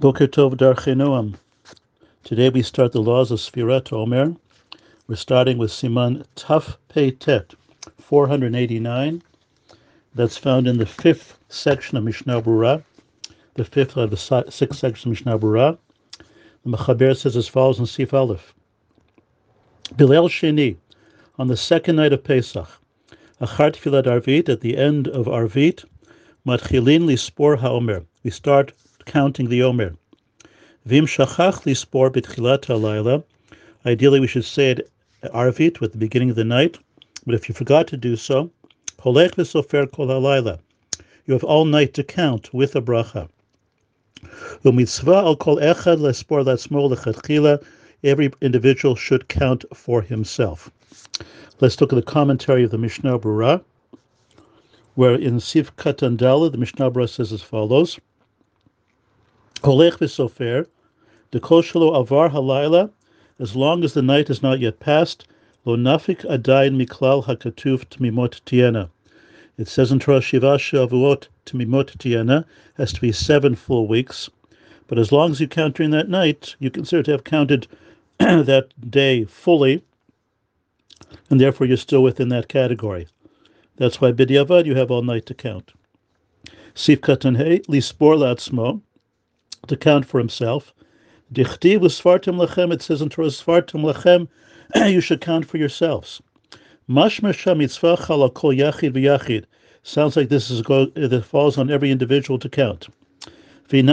Boker Tov Darchenoam. Today we start the laws of Sfirat Omer. We're starting with Siman Taf Pei Tet, 489. That's found in the fifth section of Mishnah Berurah, the fifth of the sixth section of Mishnah Berurah. The Mechaber says as follows in Sif Aleph. Bilel Sheni, on the second night of Pesach, Achar Tfilat Arvit, at the end of Arvit, Matchilin Lispor HaOmer. We start counting the Omer. Vim shachach lispor b'tchilat halayla. Ideally, we should say it arvit with the beginning of the night. But if you forgot to do so, holech l'sofer kol halayla. You have all night to count with a bracha. Umitzvah al kol echad lespor latzmo lechatchila. Every individual should count for himself. Let's look at the commentary of the Mishnah Berurah, where in Sif Katandala, the Mishnah Berurah says as follows. Kolech v'sofer, the koshelo avar halayla, as long as the night has not yet passed, lo nafik adayin miklal hakatuf tmimot tiena. It says in Torah Shiva Shavuot tmimot tiena has to be seven full weeks, but as long as you count during that night, you consider to have counted that day fully, and therefore you're still within that category. That's why b'diavad you have all night to count. Sif katan hey lispor latzmo to count for himself. Dichtiv svartim lechem, it says in Torah, svartim lechem, you should count for yourselves. Mashma shamitzvah chala kol yachid v'yachid. Sounds like this is go, that falls on every individual to count. Some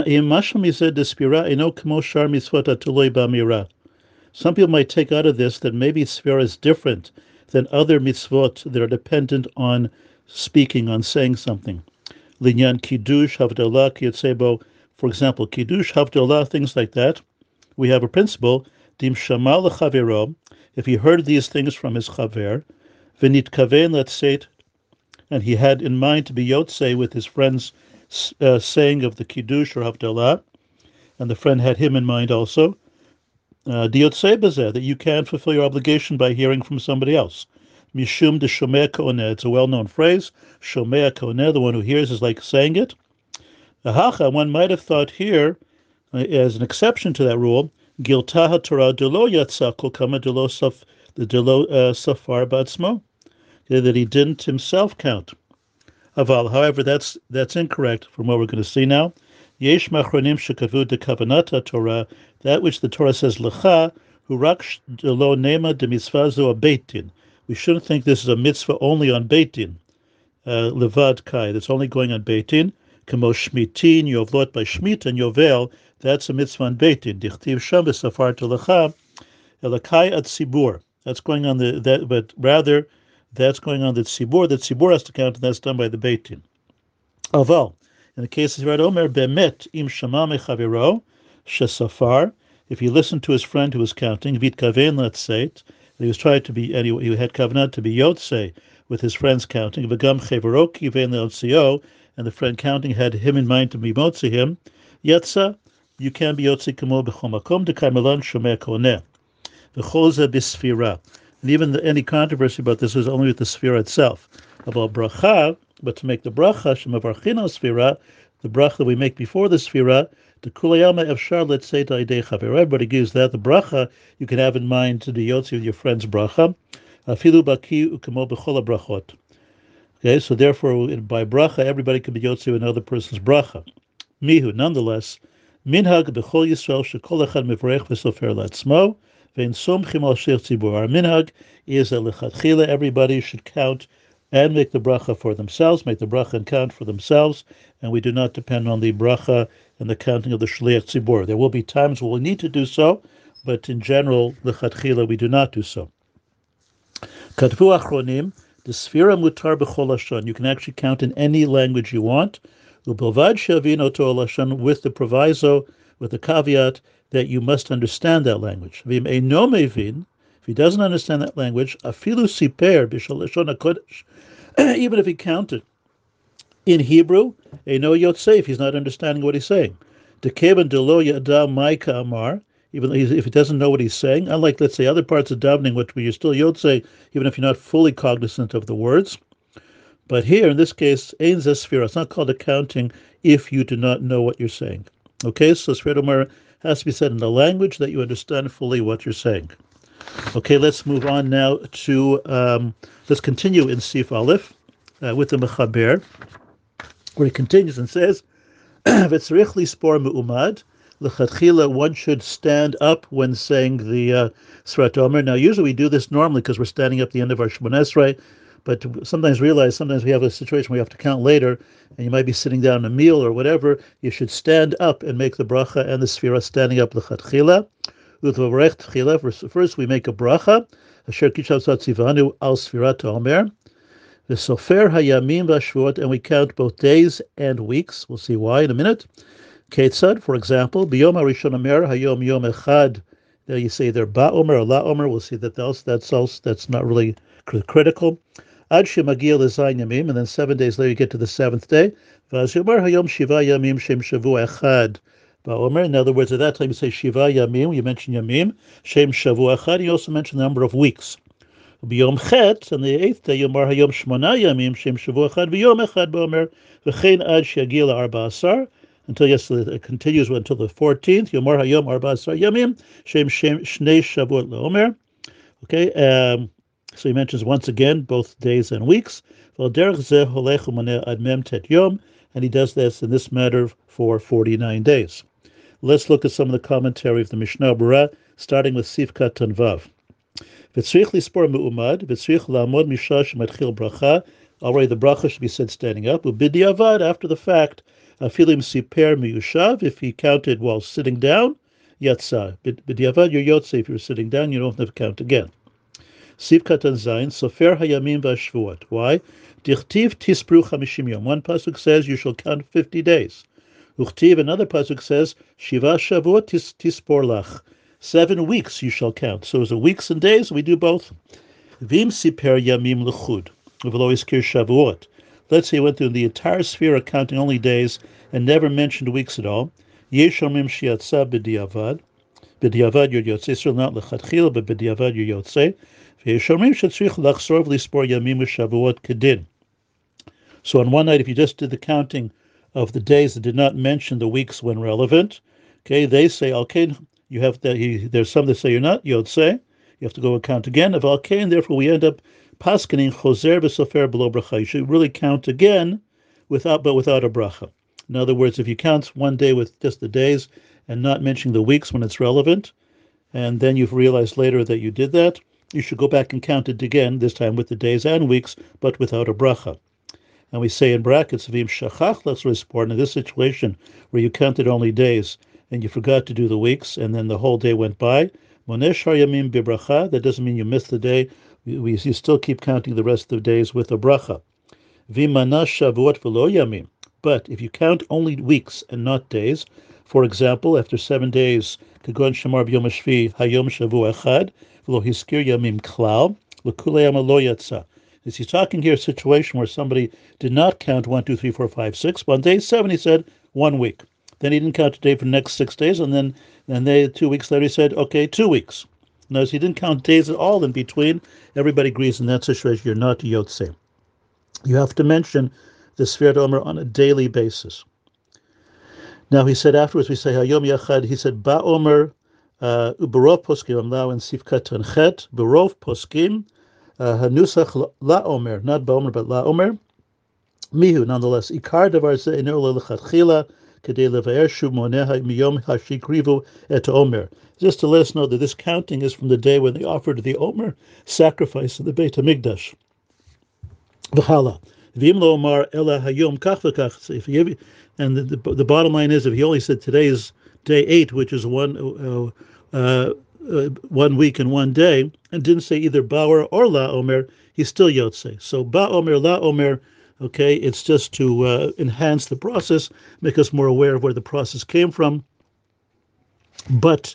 people might take out of this that maybe sphera is different than other mitzvot that are dependent on speaking, on saying something. Linyan kiddush havdalah kiyotzebo for example, Kiddush, Havdalah, things like that, we have a principle, Dim Shamal Chavero, if he heard these things from his Chaver, Vinit Kaven, it, and he had in mind to be Yotze with his friend's uh, saying of the Kiddush or Havdalah, and the friend had him in mind also, uh, that you can fulfill your obligation by hearing from somebody else. Mishum de Shomea Kooneh, it's a well known phrase. Shomea Kooneh, the one who hears is like saying it. Ahacha, one might have thought here, uh, as an exception to that rule, Giltaha Torah delo yatsa kol kama delo saf the delo uh, safar batzmo, that he didn't himself count. Aval, however, that's that's incorrect from what we're going to see now. Yesh machronim shekavu de kavanata Torah, that which the Torah says lecha, who rak delo nema de mitzvazu a. We shouldn't think this is a mitzvah only on beitin. Uh, levad kai, that's only going on beitin. Kamo Shmitin, Yovlot by Shmit and Yovel, that's a mitzvah on Beitin. Dichtiv Sham Safar Telecha, Elakai at Sibur. That's going on the that, but rather that's going on the Sibur. That Sibur has to count, and that's done by the Beitin. Aval, in the case of Yirad Omer, Bemet im Shama Mechaviro Shesafar. If he listened to his friend who was counting, Vit Kaven, let's say it, he was trying to be, and he, he had kavanah to be Yotze with his friends counting. V'gam Chevarok Kiven Leotzio, and the friend counting had him in mind to be motzi him, yetza, you can be yotzi kamo b'chomakom de kaimelan shomer koneh. V'choze bisfira. And even the, any controversy about this was only with the sfira itself. About bracha, but to make the bracha, shemavarchino sfira, the bracha we make before the sfira, the kulayama efshar, let's say to chaver. Everybody gives that. The bracha you can have in mind to the yotzi with your friend's bracha. Afilu baki ukamo b'chol brachot. Okay, so therefore, by bracha, everybody can be yotze another person's bracha. Mihu, nonetheless, minhag b'chol Yisrael shekol echad mivrech v'sofer latzmo ve'in somchim al sheich tzibur. Our minhag is that lechatchila everybody should count and make the bracha for themselves, make the bracha and count for themselves, and we do not depend on the bracha and the counting of the shliach tzibur. There will be times when we need to do so, but in general, lechatchila we do not do so. Katvu achronim. The Sfira Mutar B'chol You can actually count in any language you want. Ubelvad Shavino Lashon with the proviso, with the caveat that you must understand that language. Vim Mevin, if he doesn't understand that language, Afilu Siper B'Shalashon HaKodesh, even if he counted in Hebrew, Eno Yotzei, if he's not understanding what he's saying. Dekevan Delo Yada Maika Amar, even if he doesn't know what he's saying. Unlike, let's say, other parts of davening, which you're still yotze, even if you're not fully cognizant of the words. But here, in this case, ein zesfira. It's not called accounting if you do not know what you're saying. Okay, so Sfirot has to be said in a language that you understand fully what you're saying. Okay, let's move on now to, um, let's continue in Sif Aleph uh, with the Mechaber, where he continues and says, V'tzrich spor me'umad, L'chatchila, one should stand up when saying the uh, Omer. Now, usually we do this normally because we're standing up the end of our Shemon Esrei, but sometimes realize sometimes we have a situation we have to count later, and you might be sitting down a meal or whatever. You should stand up and make the bracha and the sfira standing up l'chatchila. First, we make a bracha. Asher kishav tzivanu al sfirat. The sofer hayamim v'ashvuot, and we count both days and weeks. We'll see why in a minute. Ketzad, for example, biyom harishon omer hayom yom echad. There you say either ba omer or la omer. We'll see that that's that's also that's not really critical. Ad shemagil zayin yamim, and then seven days later you get to the seventh day. Vaz yomer hayom shiva yamim shem shavu echad. Ba'omer. In other words, at that time you say Shiva Yamim, you mention Yamim, Shem Shavu Echad, you also mention the number of weeks. B'yom Chet, on the eighth day, Yomar Hayom Shmona Yamim, Shem Shavu Echad, V'yom Echad Ba'omer, V'chein Ad Shiagil Arba Asar, until yes, it continues until the 14th, Yomar Hayom Arba Yamim, Shem Shem Shnei Shavuot La'omer. Okay, um, so he mentions once again both days and weeks. And he does this in this matter for 49 days. Let's look at some of the commentary of the Mishnah Berurah, starting with Sifkat Tanvav. V'tzrich lispor me'umad, v'tzrich la'amod misha shematchil bracha. Already the bracha should be said standing up. U'bidiavad, after the fact, afilim siper miyushav, if he counted while sitting down, yatsa. Bidiavad, you're. If you're sitting down, you don't have to count again. Sifkat Zayin, sofer hayamim v'ashvuot. Why? Dichtiv tispru chamishim yom. One pasuk says you shall count 50 days. Uchtiv, another pasuk says, Shiva Shavuot tis, tispor lach. Seven weeks you shall count. So is it weeks and days? We do both. Vim siper yamim lechud. We will always kir Shavuot. Let's say he went through the entire sfira counting only days and never mentioned weeks at all. Yeshomim shiatza b'diavad. B'diavad yer yotze. Israel not lechatchil, but b'diavad yer yotze. V'yeshomim shetzrich lachsorv lispor yamim Shavuot kedin. So on one night, if you just did the counting of the days that did not mention the weeks when relevant. Okay, they say okay, you have that. There's some that say you're not say. You have to go and count again of al and therefore we end up paskening choser v'sofer below bracha. You should really count again, without but without a bracha. In other words, if you count one day with just the days and not mentioning the weeks when it's relevant, and then you've realized later that you did that, you should go back and count it again, this time with the days and weeks, but without a bracha and we say in brackets, Vim Shachach Lasrisport, in this situation where you counted only days and you forgot to do the weeks, and then the whole day went by, that doesn't mean you missed the day. We, still keep counting the rest of the days with a bracha. Vimanash Shavuot Velo Yamim. But if you count only weeks and not days, for example, after seven days, Kagon Shamar B'Yom Shvi Hayom Shavu Echad, Velo Hiskir Yamim Klal, L'Kulei Amalo Yatsa. Is he talking here a situation where somebody did not count one, two, three, four, five, six? On day seven, he said one week. Then he didn't count a day for the next six days, and then and they two weeks later he said, okay, two weeks. Notice he didn't count days at all in between. Everybody agrees in that situation you're not Yotze. You have to mention the Sfirot Omer on a daily basis. Now he said afterwards, we say Hayom Yachad, he said Ba Omer uh, Uberov Poskim, I'm now in Sifkat Chet, Berov Poskim, Hanusach La Omer, not Baomer, but La Omer. Mihu, nonetheless. Ikar davar ze'enu lechatchila kedei Just to let us know that this counting is from the day when they offered the Omer sacrifice in the Beit HaMikdash. And the, the, the, bottom line is, if he only said today is day eight, which is one uh, uh, uh, one week and one day, and didn't say either Ba'omer or La Omer, he's still Yotze. So Ba Omer, La Omer, okay, it's just to uh, enhance the process, make us more aware of where the process came from. But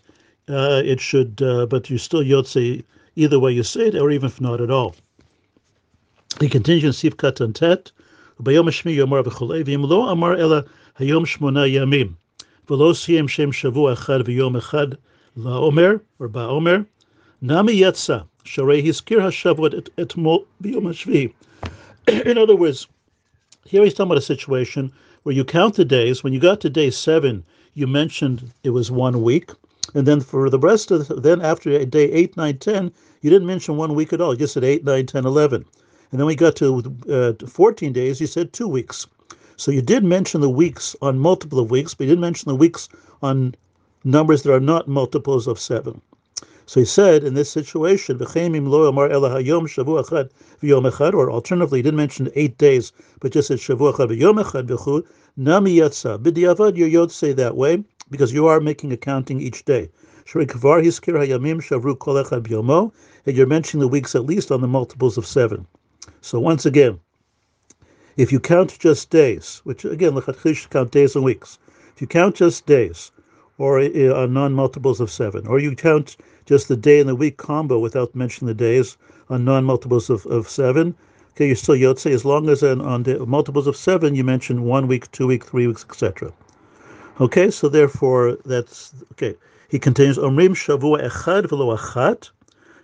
uh, it should, uh, but you still Yotze either way you say it, or even if not at all. He continues in Sif Katan Bayom Shmi Yomar V'Cholei, Lo Amar Ela Hayom Shmona Yamim, V'lo Siyem Shem Shavu Echad V'Yom Echad La Omer or Ba Omer, Nami Yetza, Sharei Hiskir Hashavot Etmol Biyom Hashvi. In other words, here he's talking about a situation where you count the days. When you got to day seven, you mentioned it was one week. And then for the rest of the, then after day 8, 9, 10, you didn't mention one week at all. You just said 8, 9, 10, 11. And then we got to uh, 14 days, you said two weeks. So you did mention the weeks on multiple of weeks, but you didn't mention the weeks on numbers that are not multiples of seven. So he said in this situation, or alternatively, he didn't mention eight days, but just said Shavua Echad nami yatsa. B'diavad, you yod say that way because you are making accounting each day. And you're mentioning the weeks at least on the multiples of seven. So once again, if you count just days, which again, lechatchish count days and weeks. If you count just days, or uh, on non-multiples of seven, or you count just the day and the week combo without mentioning the days on non-multiples of, of seven. Okay, you're still Yotze as long as on, on the multiples of seven you mention one week, two week, three weeks, etc. Okay, so therefore that's okay. He continues, Omrim Shavua Echad v'lo Achat.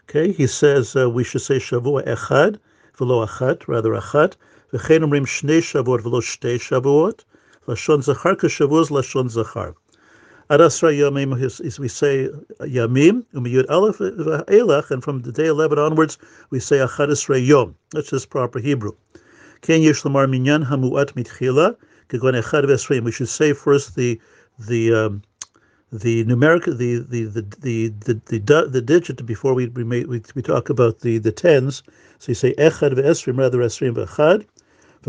Okay, he says uh, we should say Shavua Echad v'lo Achat, rather Achat. V'chein Omrim Shnei Shavuot v'lo Shtei Shavuot. Lashon Zachar Keshavuot Lashon Zachar. Arasra Yamim is we say uh, Yamim, Umiyud Aleph uh, Elach, and from the day 11 onwards we say Acharisra Yom. That's just proper Hebrew. Ken yeshlamar Minyan Hamuat Mitchila, Kegon Echad Vesreim. We should say first the the um, the numeric the the the the the, the, the, digit before we we, make, we we talk about the the tens. So you say Echad Vesreim rather Esreim Vechad.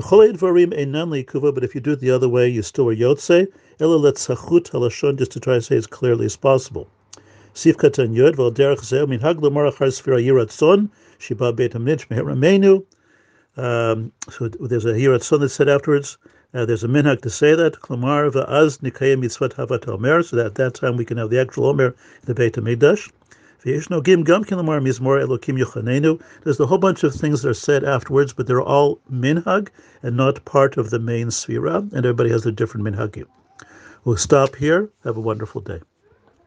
But if you do it the other way, you still are yotze. Ela letzachut halashon, just to try to say as clearly as possible. Sif katan yod derech zeh min achar sfira shiba beit. Um, so there's a yehi ratzon that said afterwards. Uh, there's a minhag to say that. Klamar va'az nikayim mitzvat havat omer. So that at that time we can have the actual omer the Beit Hamikdash. There's a whole bunch of things that are said afterwards, but they're all minhag and not part of the main sfira, and everybody has a different minhagim. We'll stop here. Have a wonderful day.